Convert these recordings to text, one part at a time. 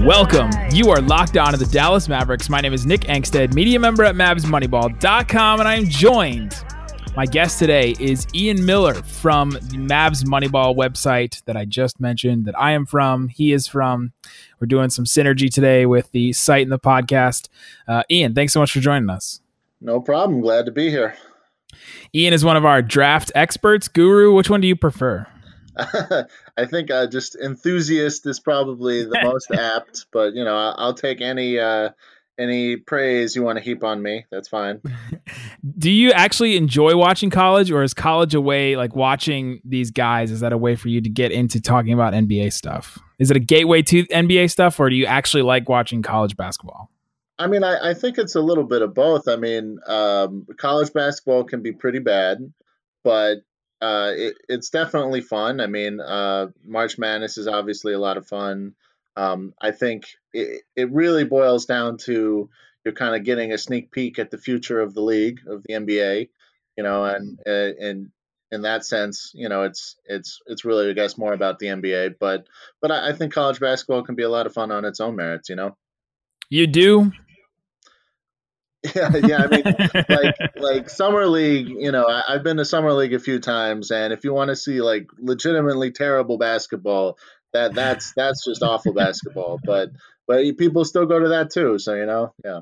Welcome. You are locked on to the Dallas Mavericks. My name is Nick Angstadt, media member at MavsMoneyball.com, and I am joined. My guest today is Ian Miller from the Mavs Moneyball website that I just mentioned, that I am from. He is from. We're doing some synergy today with the site and the podcast. Uh, Ian, thanks so much for joining us. No problem. Glad to be here. Ian is one of our draft experts. Guru, which one do you prefer? I think uh, just enthusiast is probably the most apt, but you know, I'll, I'll take any uh, any praise you want to heap on me. That's fine. Do you actually enjoy watching college, or is college a way, like watching these guys, is that a way for you to get into talking about NBA stuff? Is it a gateway to NBA stuff, or do you actually like watching college basketball? I mean, I, I think it's a little bit of both. I mean, um, college basketball can be pretty bad, but uh, it, it's definitely fun. I mean, uh, March Madness is obviously a lot of fun. Um, I think it, it really boils down to you're kind of getting a sneak peek at the future of the league of the NBA, you know, and and in that sense, you know, it's it's it's really I guess more about the NBA, but but I, I think college basketball can be a lot of fun on its own merits, you know. You do. Yeah, yeah. I mean, like like summer league. You know, I, have been to summer league a few times, and if you want to see like legitimately terrible basketball, that that's that's just awful basketball. But but people still go to that too. So you know, yeah.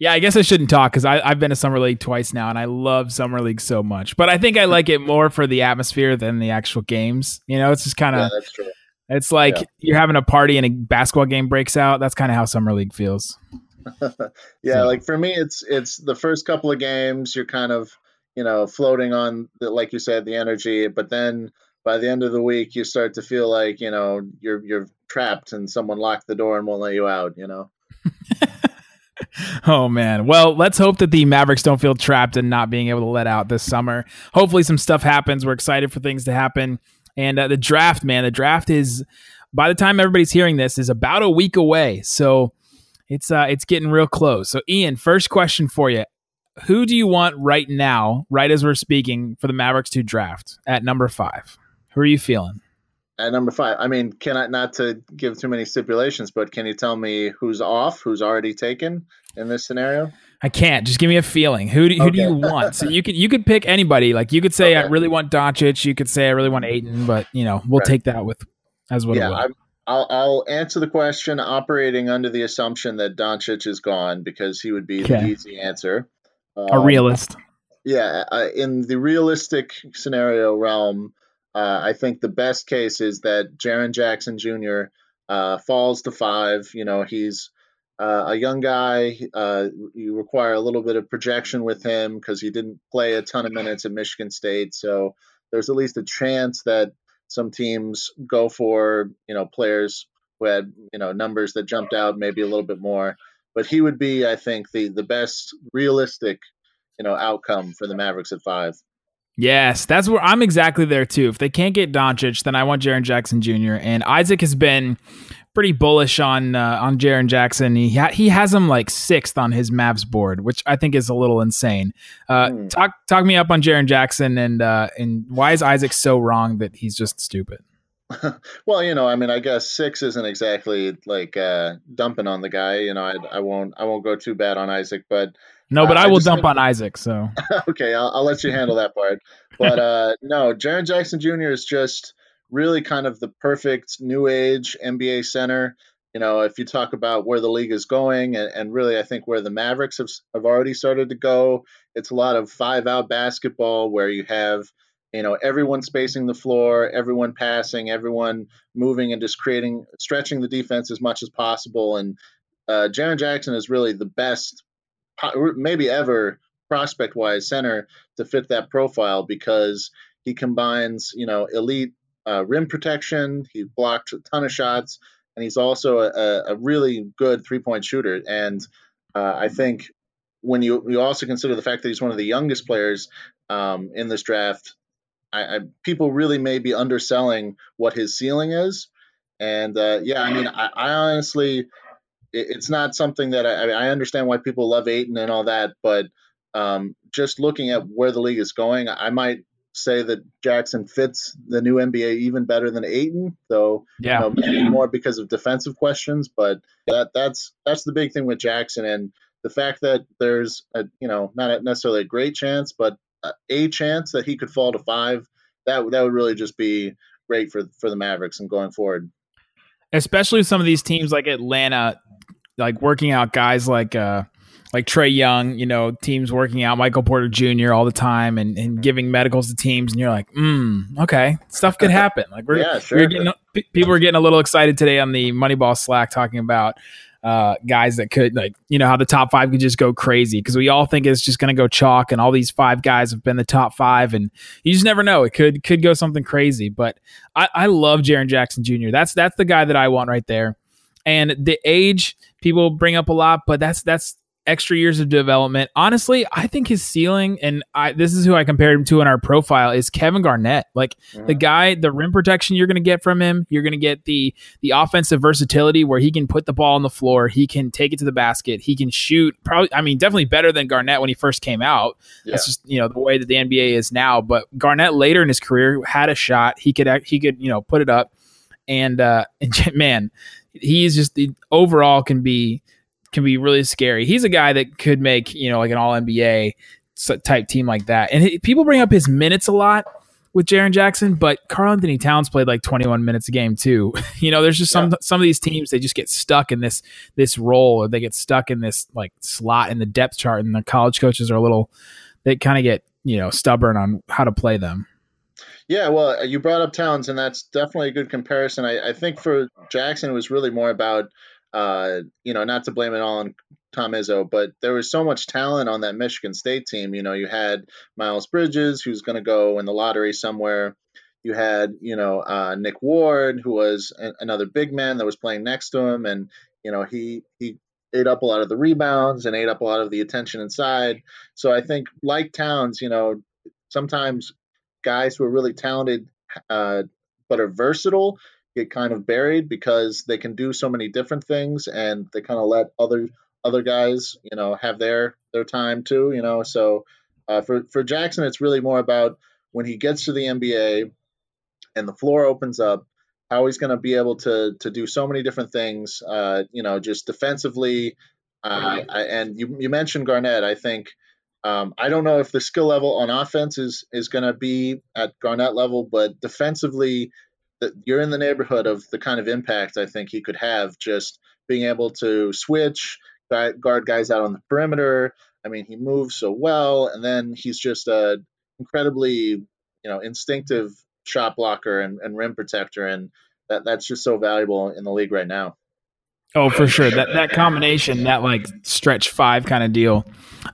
Yeah, I guess I shouldn't talk because I've been to summer league twice now, and I love summer league so much. But I think I like it more for the atmosphere than the actual games. You know, it's just kind of. Yeah, that's true. It's like yeah. you're having a party and a basketball game breaks out. That's kind of how summer league feels. yeah, so. like for me, it's it's the first couple of games you're kind of you know floating on the, like you said the energy, but then by the end of the week you start to feel like you know you're you're trapped and someone locked the door and won't let you out. You know. oh man. Well, let's hope that the Mavericks don't feel trapped and not being able to let out this summer. Hopefully, some stuff happens. We're excited for things to happen. And uh, the draft, man, the draft is by the time everybody's hearing this is about a week away. So it's uh it's getting real close. So Ian, first question for you. Who do you want right now, right as we're speaking, for the Mavericks to draft at number five? Who are you feeling? At number five, I mean, can I not to give too many stipulations, but can you tell me who's off, who's already taken in this scenario? I can't. Just give me a feeling. Who do, who okay. do you want? So you could you could pick anybody. Like you could say okay. I really want Doncic. You could say I really want Ayton, but you know we'll right. take that with as what. Yeah, I'll, I'll answer the question operating under the assumption that Doncic is gone because he would be okay. the easy answer. Um, a realist. Yeah, uh, in the realistic scenario realm, uh, I think the best case is that Jaren Jackson Jr. Uh, falls to five. You know, he's uh, a young guy. Uh, you require a little bit of projection with him because he didn't play a ton of minutes at Michigan State. So there's at least a chance that some teams go for you know players who had you know numbers that jumped out maybe a little bit more. But he would be, I think, the the best realistic you know outcome for the Mavericks at five. Yes, that's where I'm exactly there too. If they can't get Doncic, then I want Jaren Jackson Jr. And Isaac has been pretty bullish on uh, on Jaren Jackson. He ha- he has him like sixth on his Mavs board, which I think is a little insane. Uh, mm. Talk talk me up on Jaren Jackson and uh, and why is Isaac so wrong that he's just stupid? well, you know, I mean, I guess six isn't exactly like uh, dumping on the guy. You know, I, I won't I won't go too bad on Isaac, but no, but uh, I will I dump on Isaac. So okay, I'll, I'll, let you handle that part. But uh, no, Jaren Jackson Jr. is just really kind of the perfect new age NBA center. You know, if you talk about where the league is going, and, and really, I think where the Mavericks have, have already started to go, it's a lot of five out basketball where you have, you know, everyone spacing the floor, everyone passing, everyone moving and just creating, stretching the defense as much as possible. And uh, Jaren Jackson is really the best, maybe ever, prospect wise center to fit that profile because he combines, you know, elite uh, rim protection. He blocked a ton of shots, and he's also a, a really good three point shooter. And uh, I think when you you also consider the fact that he's one of the youngest players um, in this draft, I, I, people really may be underselling what his ceiling is. And uh, yeah, I mean, I, I honestly, it, it's not something that I, I understand why people love Ayton and all that, but um, just looking at where the league is going, I might say that Jackson fits the new NBA even better than Ayton, though yeah, you know, more because of defensive questions. But that that's that's the big thing with Jackson, and the fact that there's a you know not necessarily a great chance, but a chance that he could fall to five, that that would really just be great for for the Mavericks and going forward. Especially some of these teams like Atlanta, like working out guys like uh like Trey Young, you know, teams working out Michael Porter Jr. all the time and, and giving medicals to teams, and you're like, mm, okay, stuff could happen. Like we're, yeah, sure. we're getting people are getting a little excited today on the Moneyball Slack talking about uh, guys that could like you know how the top five could just go crazy because we all think it's just going to go chalk and all these five guys have been the top five and you just never know it could could go something crazy but I, I love Jaren Jackson Jr. That's that's the guy that I want right there and the age people bring up a lot but that's that's extra years of development. Honestly, I think his ceiling, and I this is who I compared him to in our profile, is Kevin Garnett. Like mm-hmm. the guy, the rim protection you're going to get from him, you're going to get the the offensive versatility where he can put the ball on the floor, he can take it to the basket, he can shoot. Probably, I mean, definitely better than Garnett when he first came out. Yeah. That's just you know the way that the NBA is now. But Garnett later in his career had a shot. He could he could you know put it up, and uh, and man, he's just the overall can be can be really scary. He's a guy that could make, you know, like an all NBA type team like that. And he, people bring up his minutes a lot with Jaren Jackson, but Karl-Anthony Towns played like 21 minutes a game too. you know, there's just some yeah. some of these teams they just get stuck in this this role or they get stuck in this like slot in the depth chart and the college coaches are a little they kind of get, you know, stubborn on how to play them. Yeah, well, you brought up Towns, and that's definitely a good comparison. I, I think for Jackson, it was really more about uh, you know, not to blame it all on Tom Izzo, but there was so much talent on that Michigan State team. You know, you had Miles Bridges, who's going to go in the lottery somewhere. You had, you know, uh, Nick Ward, who was a- another big man that was playing next to him, and you know, he he ate up a lot of the rebounds and ate up a lot of the attention inside. So I think, like Towns, you know, sometimes guys who are really talented uh, but are versatile get kind of buried because they can do so many different things and they kind of let other other guys you know have their their time too you know? So uh, for for Jackson it's really more about when he gets to the NBA and the floor opens up how he's going to be able to to do so many different things uh, you know just defensively. Uh, and you, you mentioned Garnett. I think um, I don't know if the skill level on offense is is going to be at Garnett level but defensively you're in the neighborhood of the kind of impact I think he could have just being able to switch, guard guys out on the perimeter. I mean, he moves so well, and then he's just a incredibly, you know, instinctive shot blocker and, and rim protector, and that that's just so valuable in the league right now. Oh, for sure. That that combination, that like stretch five kind of deal.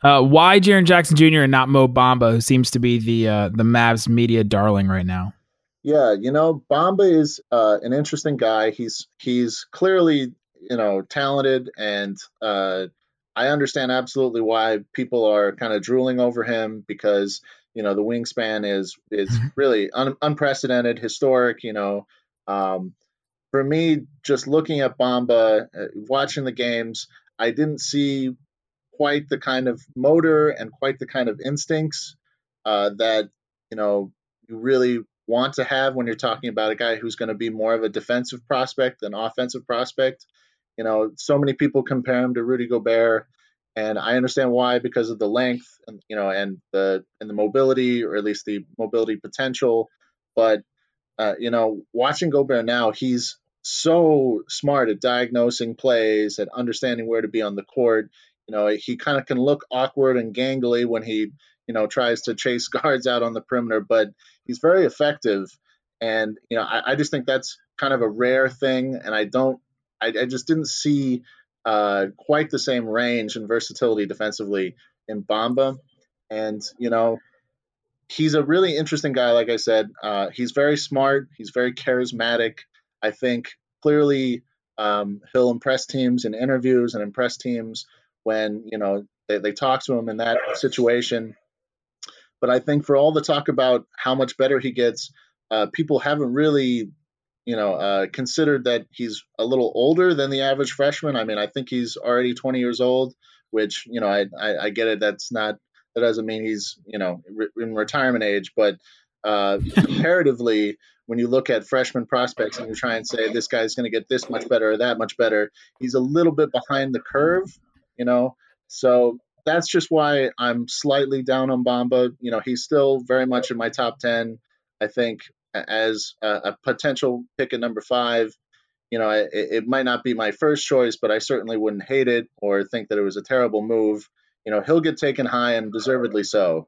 Uh, why Jaren Jackson Jr. and not Mo Bamba, who seems to be the uh, the Mavs media darling right now? Yeah, you know, Bamba is uh, an interesting guy. He's he's clearly you know talented, and uh, I understand absolutely why people are kind of drooling over him because you know the wingspan is is mm-hmm. really un- unprecedented, historic. You know, um, for me, just looking at Bamba, uh, watching the games, I didn't see quite the kind of motor and quite the kind of instincts uh, that you know you really want to have when you're talking about a guy who's going to be more of a defensive prospect than offensive prospect. You know, so many people compare him to Rudy Gobert, and I understand why because of the length and you know and the and the mobility or at least the mobility potential. But uh, you know, watching Gobert now, he's so smart at diagnosing plays, at understanding where to be on the court. You know, he kind of can look awkward and gangly when he you know tries to chase guards out on the perimeter, but he's very effective. And you know, I, I just think that's kind of a rare thing, and I don't, I, I just didn't see uh, quite the same range and versatility defensively in Bamba. And you know, he's a really interesting guy. Like I said, uh, he's very smart. He's very charismatic. I think clearly um, he'll impress teams in interviews and impress teams when you know they, they talk to him in that situation. But I think for all the talk about how much better he gets, uh, people haven't really, you know, uh, considered that he's a little older than the average freshman. I mean, I think he's already 20 years old, which you know, I I, I get it. That's not that doesn't mean he's you know re- in retirement age, but uh, comparatively, when you look at freshman prospects and you try and say this guy's going to get this much better or that much better, he's a little bit behind the curve, you know. So that's just why I'm slightly down on Bamba. You know, he's still very much in my top ten. I think as a, a potential pick at number five. You know, it might not be my first choice, but I certainly wouldn't hate it or think that it was a terrible move. You know, he'll get taken high and deservedly so.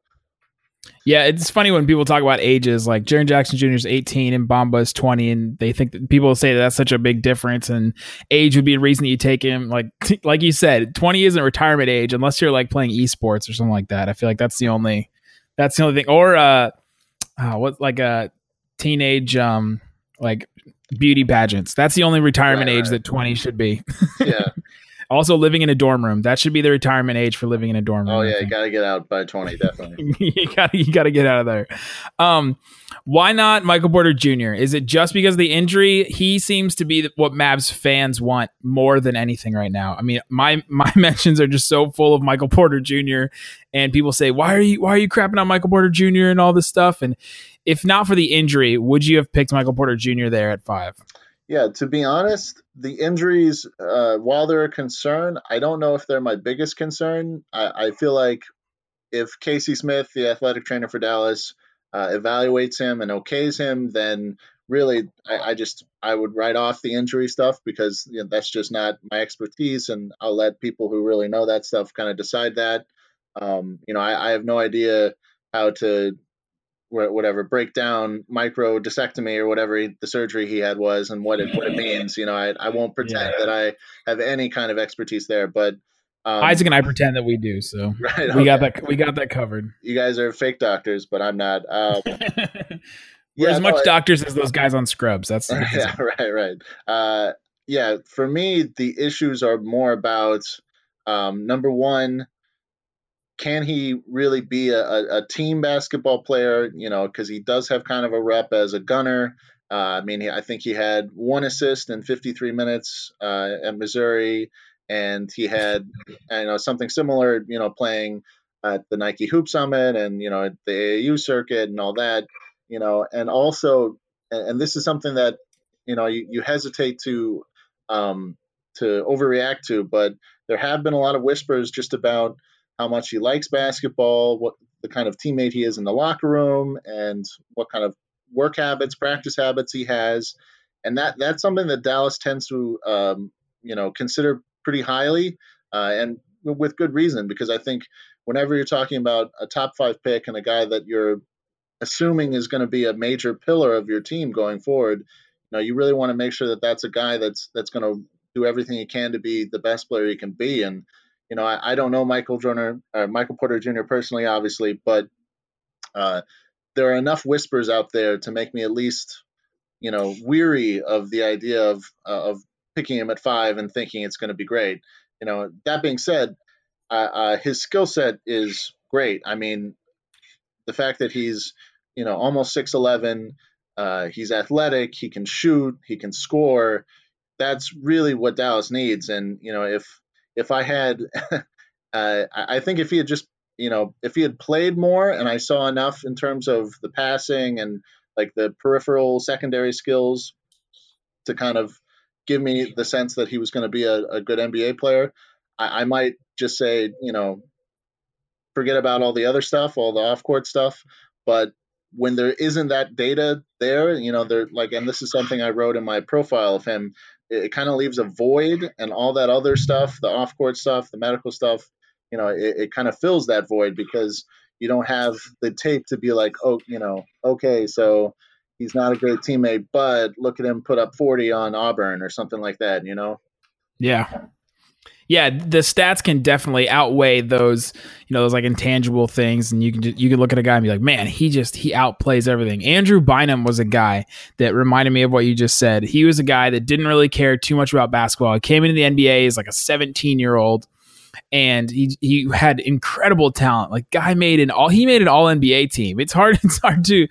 Yeah, it's funny when people talk about ages. Like Jaren Jackson Jr. is 18 and Bamba is 20, and they think that people say that that's such a big difference, and age would be a reason that you take him. Like, like you said, 20 isn't retirement age unless you're like playing esports or something like that. I feel like that's the only, that's the only thing. Or uh, uh what like a teenage um like beauty pageants. That's the only retirement right, age right. that 20 should be. yeah. Also, living in a dorm room. That should be the retirement age for living in a dorm room. Oh yeah, you got to get out by twenty, definitely. you got you got to get out of there. Um, why not Michael Porter Jr.? Is it just because of the injury? He seems to be what Mavs fans want more than anything right now. I mean, my my mentions are just so full of Michael Porter Jr. and people say, "Why are you why are you crapping on Michael Porter Jr. and all this stuff?" And if not for the injury, would you have picked Michael Porter Jr. there at five? Yeah, to be honest, the injuries, uh, while they're a concern, I don't know if they're my biggest concern. I, I feel like if Casey Smith, the athletic trainer for Dallas, uh, evaluates him and okays him, then really, I, I, just I would write off the injury stuff because you know, that's just not my expertise, and I'll let people who really know that stuff kind of decide that. Um, you know, I, I have no idea how to whatever break down micro discectomy or whatever he, the surgery he had was and what it what it means. You know, I I won't pretend yeah. that I have any kind of expertise there, but um, Isaac and I pretend that we do. So right, okay. we got that we got that covered. You guys are fake doctors, but I'm not. Um, We're yeah, as much no, doctors as those guys on Scrubs. That's yeah, right, right. Uh, yeah, for me, the issues are more about um, number one, can he really be a, a, team basketball player? You know, because he does have kind of a rep as a gunner. Uh, I mean, I think he had one assist in 53 minutes uh, at Missouri, and he had you know something similar. You know, playing at the Nike Hoop Summit and you know the AAU circuit and all that. You know, and also, and, and this is something that you know you, you hesitate to um, to overreact to, but there have been a lot of whispers just about how much he likes basketball, what the kind of teammate he is in the locker room, and what kind of work habits, practice habits he has, and that that's something that Dallas tends to um, you know consider pretty highly, uh, and with good reason because I think whenever you're talking about a top five pick and a guy that you're assuming is going to be a major pillar of your team going forward, you know you really want to make sure that that's a guy that's that's going to do everything he can to be the best player he can be. And you know, I, I don't know Michael Jordan, uh, Michael Porter Jr. personally, obviously, but uh, there are enough whispers out there to make me at least, you know, weary of the idea of uh, of picking him at five and thinking it's going to be great. You know, that being said, uh, his skill set is great. I mean, the fact that he's, you know, almost six eleven, uh, he's athletic, he can shoot, he can score. That's really what Dallas needs. And you know, if if I had, uh, I think if he had just, you know, if he had played more and I saw enough in terms of the passing and like the peripheral secondary skills to kind of give me the sense that he was going to be a, a, good NBA player, I, I might just say, you know, forget about all the other stuff, all the off court stuff. But when there isn't that data there, you know, there like, and this is something I wrote in my profile of him it, kind of leaves a void and all that other stuff, the off court stuff, the medical stuff, you know, it, it kind of fills that void because you don't have the tape to be like, oh, you know, okay, so he's not a great teammate, but look at him put up 40 on Auburn or something like that, you know? Yeah yeah, the stats can definitely outweigh those, you know, those like intangible things, and you can just, you can look at a guy and be like, man, he just he outplays everything. Andrew Bynum was a guy that reminded me of what you just said. He was a guy that didn't really care too much about basketball. He came into the NBA as like a 17 year old, and he he had incredible talent. Like guy made an all he made an all NBA team. It's hard it's hard to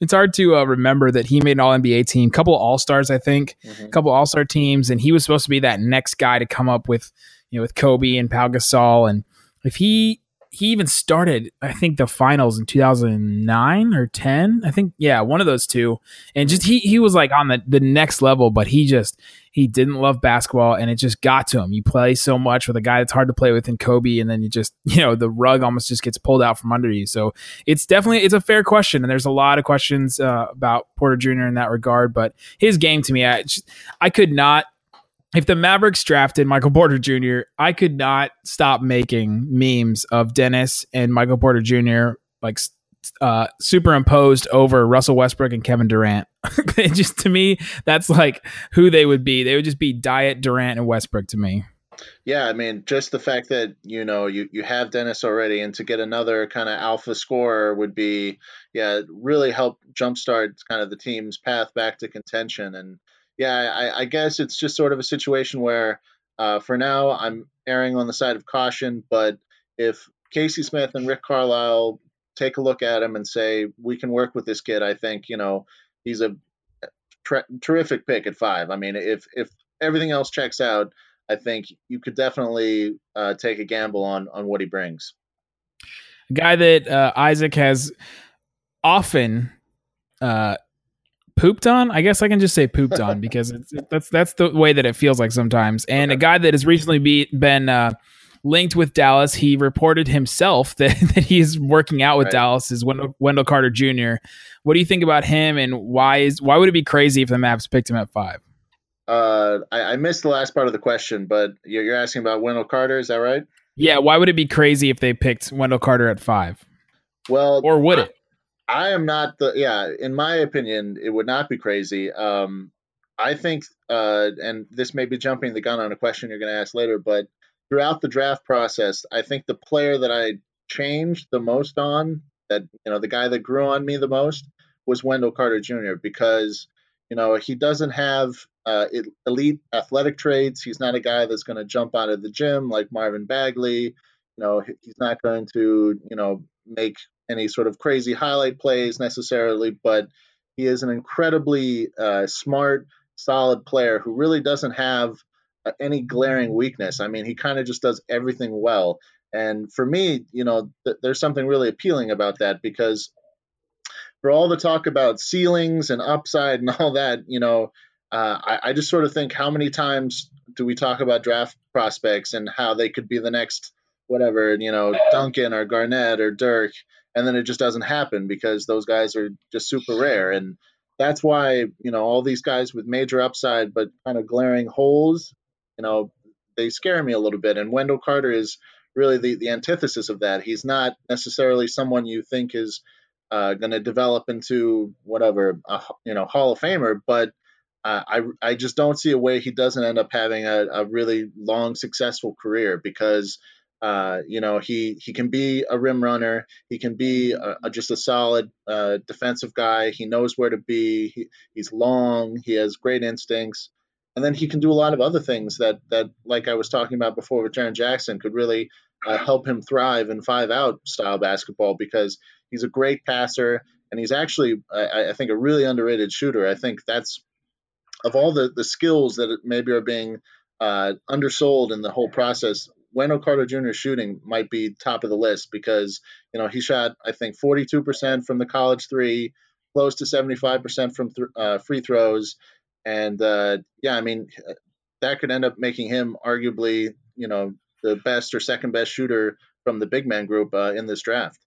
it's hard to uh, remember that he made an all NBA team, couple all stars, I think, mm-hmm. couple all star teams, and he was supposed to be that next guy to come up with you know with Kobe and Pau Gasol, and if he he even started, I think, the finals in 2009 or 10. I think, yeah, one of those two. And just he he was like on the, the next level, but he just he didn't love basketball and it just got to him. You play so much with a guy that's hard to play with in Kobe, and then you just, you know, the rug almost just gets pulled out from under you. So it's definitely it's a fair question, and there's a lot of questions uh, about Porter Jr. in that regard. But his game to me, I just, I could not if the Mavericks drafted Michael Porter Jr., I could not stop making memes of Dennis and Michael Porter Jr. like uh, superimposed over Russell Westbrook and Kevin Durant. just to me, that's like who they would be. They would just be Diet Durant and Westbrook to me. Yeah, I mean, just the fact that you know you you have Dennis already, and to get another kind of alpha scorer would be, yeah, really help jumpstart kind of the team's path back to contention. And yeah, I, I guess it's just sort of a situation where, uh, for now, I'm erring on the side of caution. But if Casey Smith and Rick Carlisle take a look at him and say we can work with this kid, I think you know he's a ter- terrific pick at five. I mean, if if everything else checks out, I think you could definitely uh, take a gamble on on what he brings. A guy that uh, Isaac has often uh, pooped on. I guess I can just say pooped on because it's, that's that's the way that it feels like sometimes. And okay. a guy that has recently be, been uh, linked with Dallas, he reported himself that, that he's working out with right. Dallas is Wendell, Wendell, Carter Jr. What do you think about him, and why is why would it be crazy if the Mavs picked him at five? Uh, I, I, missed the last part of the question, but you're, you're asking about Wendell Carter. Is that right? Yeah. Why would it be crazy if they picked Wendell Carter at five? Well, or would it? I am not the yeah. In my opinion, it would not be crazy. Um, I think, uh, and this may be jumping the gun on a question you're going to ask later, but throughout the draft process, I think the player that I changed the most on, that you know, the guy that grew on me the most, was Wendell Carter Jr. because you know he doesn't have uh, elite athletic traits. He's not a guy that's going to jump out of the gym like Marvin Bagley. You know, he's not going to you know make any sort of crazy highlight plays necessarily, but he is an incredibly uh, smart, solid player who really doesn't have uh, any glaring weakness. I mean, he kind of just does everything well. And for me, you know, th- there's something really appealing about that because for all the talk about ceilings and upside and all that, you know, uh, I, I just sort of think how many times do we talk about draft prospects and how they could be the next whatever, you know, Duncan or Garnett or Dirk and then it just doesn't happen because those guys are just super rare. And that's why you know all these guys with major upside but kind of glaring holes you know they scare me a little bit. And wendell carter is really the, the antithesis of that. He's not necessarily someone you think is uh, going to develop into whatever a, you know hall of famer but uh, I, I just don't see a way he doesn't end up having a, a really long successful career because uh, you know, he he can be a rim runner. He can be a, a, just a solid uh, defensive guy. He knows where to be. He, he's long. He has great instincts, and then he can do a lot of other things that that, like I was talking about before with Jaren Jackson, could really uh, help him thrive in five out style basketball because he's a great passer and he's actually, I, I think, a really underrated shooter. I think that's of all the the skills that maybe are being uh, undersold in the whole process Wendell Carter Jr. shooting might be top of the list because you know he shot I think 42% from the college three, close to 75% from th- uh, free throws, and uh, yeah, I mean that could end up making him arguably you know the best or second best shooter from the big man group uh, in this draft.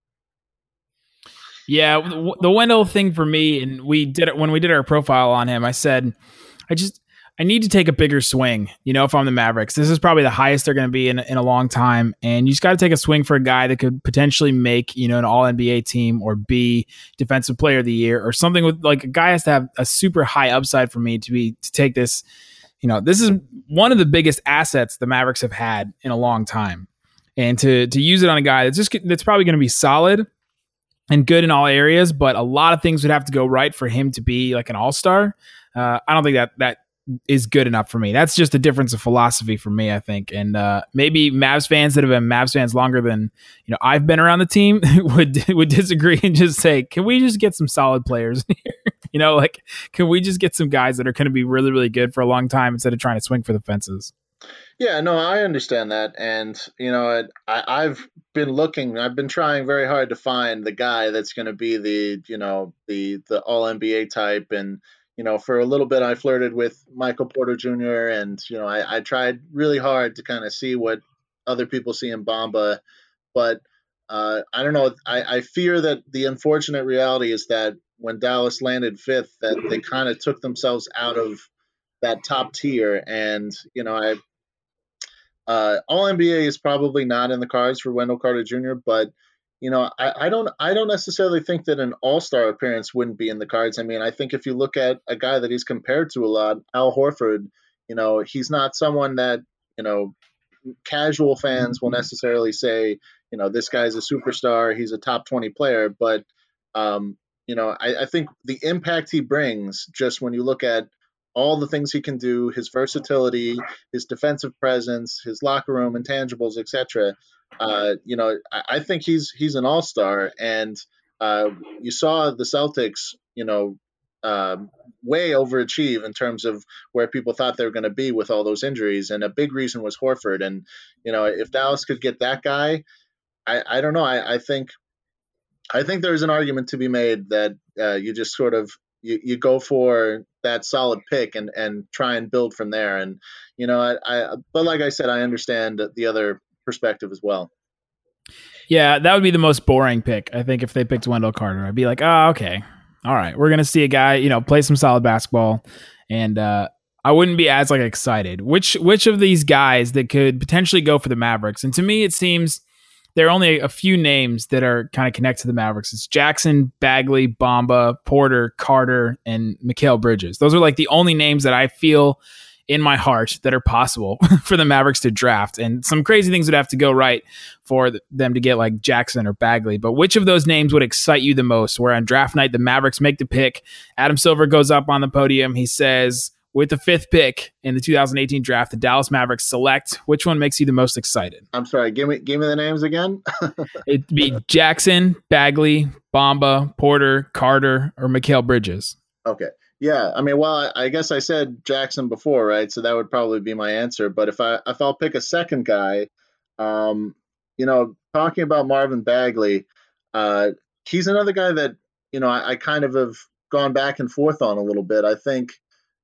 Yeah, the Wendell thing for me, and we did it when we did our profile on him. I said, I just I need to take a bigger swing. You know, if I'm the Mavericks, this is probably the highest they're going to be in, in a long time. And you just got to take a swing for a guy that could potentially make, you know, an all NBA team or be defensive player of the year or something with like a guy has to have a super high upside for me to be, to take this. You know, this is one of the biggest assets the Mavericks have had in a long time. And to, to use it on a guy that's just, that's probably going to be solid and good in all areas, but a lot of things would have to go right for him to be like an all star. Uh, I don't think that, that is good enough for me. That's just a difference of philosophy for me, I think. And uh, maybe Mavs fans that have been Mavs fans longer than you know I've been around the team would would disagree and just say, can we just get some solid players here? you know, like can we just get some guys that are going to be really really good for a long time instead of trying to swing for the fences? Yeah, no, I understand that, and you know, I, I've been looking, I've been trying very hard to find the guy that's going to be the, you know, the the All NBA type, and you know, for a little bit, I flirted with Michael Porter Jr. and you know, I, I tried really hard to kind of see what other people see in Bamba, but uh, I don't know. I, I fear that the unfortunate reality is that when Dallas landed fifth, that they kind of took themselves out of that top tier, and you know, I uh, All NBA is probably not in the cards for Wendell Carter Jr., but you know, I, I, don't I don't necessarily think that an All Star appearance wouldn't be in the cards. I mean, I think if you look at a guy that he's compared to a lot, Al Horford, you know, he's not someone that you know casual fans will necessarily say, you know, this guy's a superstar, he's a top twenty player, but um, you know, I, I think the impact he brings, just when you look at all the things he can do, his versatility, his defensive presence, his locker room intangibles, etc. Uh, you know, I, I, think he's he's an all star, and uh, you saw the Celtics, you know, uh, way overachieve in terms of where people thought they were going to be with all those injuries, and a big reason was Horford. And you know, if Dallas could get that guy, I, I don't know. I, I think I think there's an argument to be made that uh, you just sort of you, you go for that solid pick and and try and build from there. And you know, I, I but like I said, I understand the other perspective as well. Yeah, that would be the most boring pick. I think if they picked Wendell Carter, I'd be like, oh, okay, all right, we're gonna see a guy, you know, play some solid basketball, and uh, I wouldn't be as like excited. Which which of these guys that could potentially go for the Mavericks? And to me, it seems there are only a few names that are kind of connected to the Mavericks. It's Jackson, Bagley, Bamba, Porter, Carter, and Mikal Bridges. Those are like the only names that I feel in my heart that are possible for the Mavericks to draft. And some crazy things would have to go right for them to get like Jackson or Bagley. But which of those names would excite you the most? Where on draft night, the Mavericks make the pick, Adam Silver goes up on the podium. He says, with the fifth pick in the 2018 draft, the Dallas Mavericks select. Which one makes you the most excited? I'm sorry, give me give me the names again. It'd be Jackson, Bagley, Bamba, Porter, Carter, or Mikal Bridges. Okay. Yeah, I mean, well, I, I guess I said Jackson before, right? So that would probably be my answer. But if I if I'll pick a second guy, um, you know, talking about Marvin Bagley, uh, he's another guy that you know I, I kind of have gone back and forth on a little bit. I think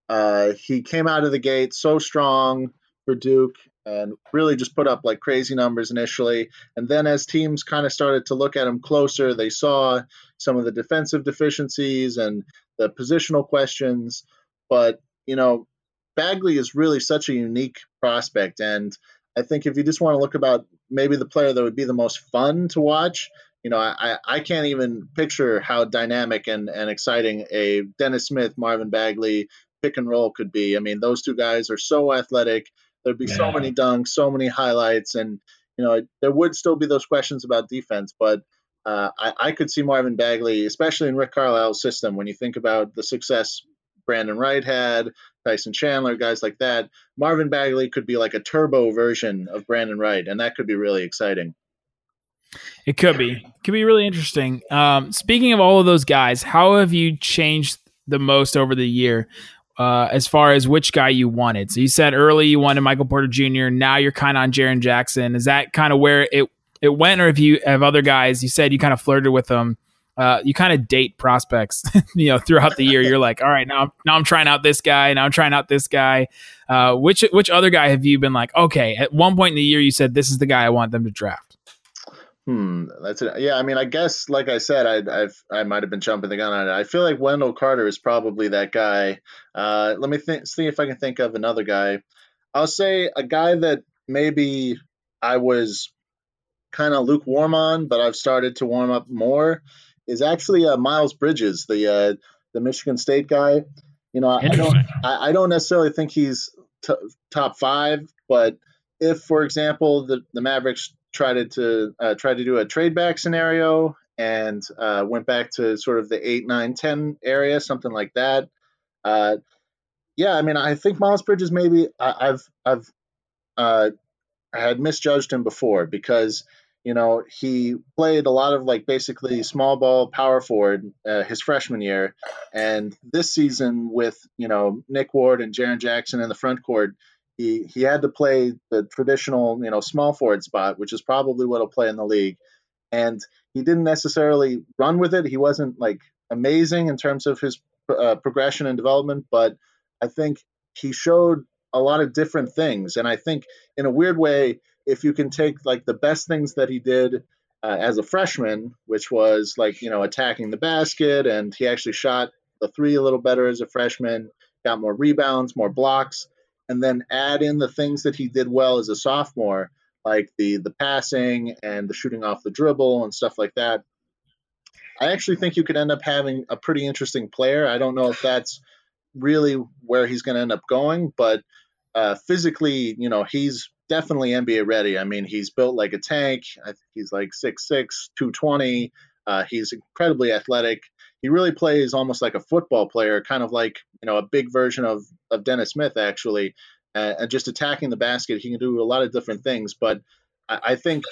uh, he came out of the gate so strong for Duke and really just put up like crazy numbers initially. And then as teams kind of started to look at him closer, they saw some of the defensive deficiencies and the positional questions. But, you know, Bagley is really such a unique prospect. And I think if you just want to look about maybe the player that would be the most fun to watch, you know, I, I can't even picture how dynamic and, and exciting a Dennis Smith, Marvin Bagley, pick and roll could be. I mean, those two guys are so athletic. There'd be yeah. so many dunks, so many highlights, and you know there would still be those questions about defense. But uh, I, I, could see Marvin Bagley, especially in Rick Carlisle's system, when you think about the success Brandon Wright had, Tyson Chandler, guys like that. Marvin Bagley could be like a turbo version of Brandon Wright, and that could be really exciting. It could be. It could be really interesting. Um, speaking of all of those guys, how have you changed the most over the year? Uh, as far as which guy you wanted. So you said early you wanted Michael Porter Jr. Now you're kind of on Jaren Jackson. Is that kind of where it it went, or if you have other guys? You said you kind of flirted with them. Uh, you kind of date prospects, you know, throughout the year. You're like, all right, now now I'm trying out this guy. Now I'm trying out this guy. Uh, which which other guy have you been like? Okay, at one point in the year, you said this is the guy I want them to draft. Hmm, that's it. Yeah, I mean, I guess, like I said, I, I've I might have been jumping the gun on it. I feel like Wendell Carter is probably that guy. Uh, let me think, see if I can think of another guy. I'll say a guy that maybe I was kind of lukewarm on, but I've started to warm up more. Is actually uh, Miles Bridges, the uh, the Michigan State guy. You know, I don't I, I don't necessarily think he's t- top five, but if, for example, the the Mavericks tried to uh, try to do a trade back scenario and uh, went back to sort of the 8 9 10 area something like that. Uh, yeah, I mean, I think Miles Bridges maybe I, have I've uh, I had misjudged him before because you know he played a lot of like basically small ball power forward uh, his freshman year, and this season with you know Nick Ward and Jaren Jackson in the front court, he he had to play the traditional you know small forward spot, which is probably what he'll play in the league, and he didn't necessarily run with it. He wasn't like amazing in terms of his uh, progression and development, but I think he showed a lot of different things. And I think in a weird way, if you can take like the best things that he did uh, as a freshman, which was like, you know, attacking the basket, and he actually shot the three a little better as a freshman, got more rebounds, more blocks, and then add in the things that he did well as a sophomore, like the the passing and the shooting off the dribble and stuff like that. I actually think you could end up having a pretty interesting player. I don't know if that's really where he's going to end up going, but uh, physically, you know, he's definitely NBA ready. I mean, he's built like a tank. I think he's like 6'6, 220. Uh, he's incredibly athletic. He really plays almost like a football player, kind of like, you know, a big version of, of Dennis Smith, actually. Uh, and just attacking the basket, he can do a lot of different things. But I, I think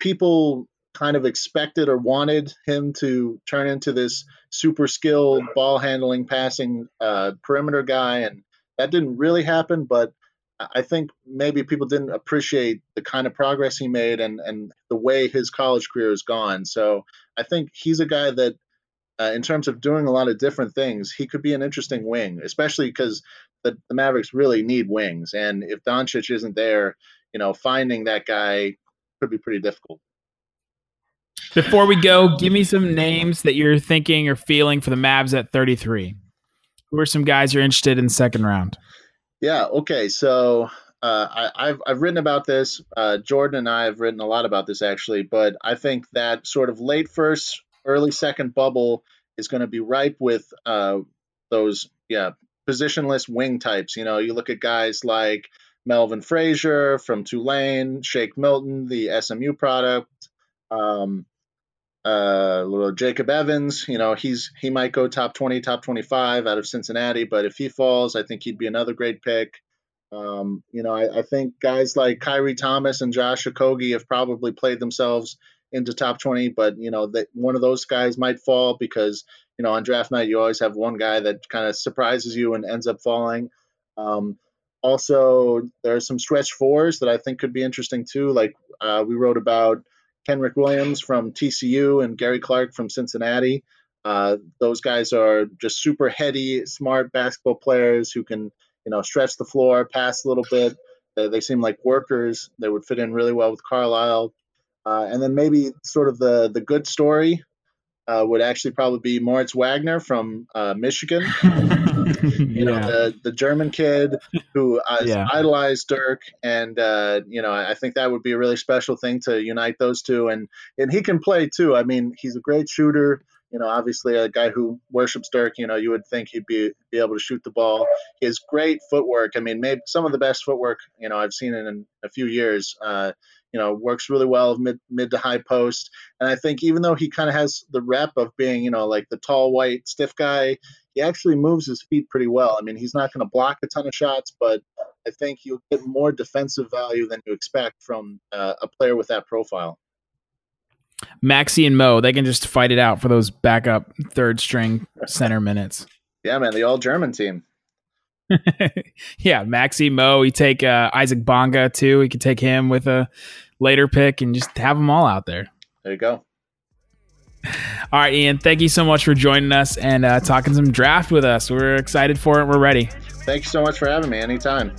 people kind of expected or wanted him to turn into this super skilled ball handling, passing uh, perimeter guy, and that didn't really happen. But I think maybe people didn't appreciate the kind of progress he made and and the way his college career has gone. So I think he's a guy that. Uh, in terms of doing a lot of different things, he could be an interesting wing, especially because the, the Mavericks really need wings. And if Doncic isn't there, you know, finding that guy could be pretty difficult. Before we go, give me some names that you're thinking or feeling for the Mavs at 33. Who are some guys you're interested in the second round? Yeah. Okay. So uh, I, have I've written about this. Uh, Jordan and I have written a lot about this actually, but I think that sort of late first, early second bubble is going to be ripe with uh, those yeah positionless wing types. You know, you look at guys like Melvin Frazier from Tulane, Shake Milton, the SMU product. Um, uh, Jacob Evans, you know, he's he might go top 20, top 25 out of Cincinnati, but if he falls, I think he'd be another great pick. Um, you know, I, I, think guys like Khyri Thomas and Josh Okogie have probably played themselves into top 20, but you know, that one of those guys might fall because, you know, on draft night, you always have one guy that kind of surprises you and ends up falling. Um, also, there are some stretch fours that I think could be interesting too. Like uh, we wrote about Kenrich Williams from TCU and Gary Clark from Cincinnati. Uh, those guys are just super heady, smart basketball players who can, you know, stretch the floor, pass a little bit. They, they seem like workers. They would fit in really well with Carlisle. Uh, and then maybe sort of the the good story uh, would actually probably be Moritz Wagner from uh, Michigan. you yeah. know, the, the German kid who uh, yeah. idolized Dirk, and uh, you know, I think that would be a really special thing to unite those two. And and he can play too. I mean, he's a great shooter. You know, obviously a guy who worships Dirk. You know, you would think he'd be be able to shoot the ball. He has great footwork. I mean, maybe some of the best footwork you know I've seen in a few years. You know, works really well mid mid to high post. And I think even though he kind of has the rep of being, you know, like the tall, white, stiff guy, he actually moves his feet pretty well. I mean, he's not going to block a ton of shots, but I think you'll get more defensive value than you expect from uh, a player with that profile. Maxi and Mo, they can just fight it out for those backup third string center minutes. Yeah, man, the all German team. yeah, Maxi Mo. We take uh, Isaac Bonga too. We could take him with a later pick and just have them all out there. There you go. All right, Ian. Thank you so much for joining us and uh, talking some draft with us. We're excited for it. We're ready. Thanks so much for having me. Anytime.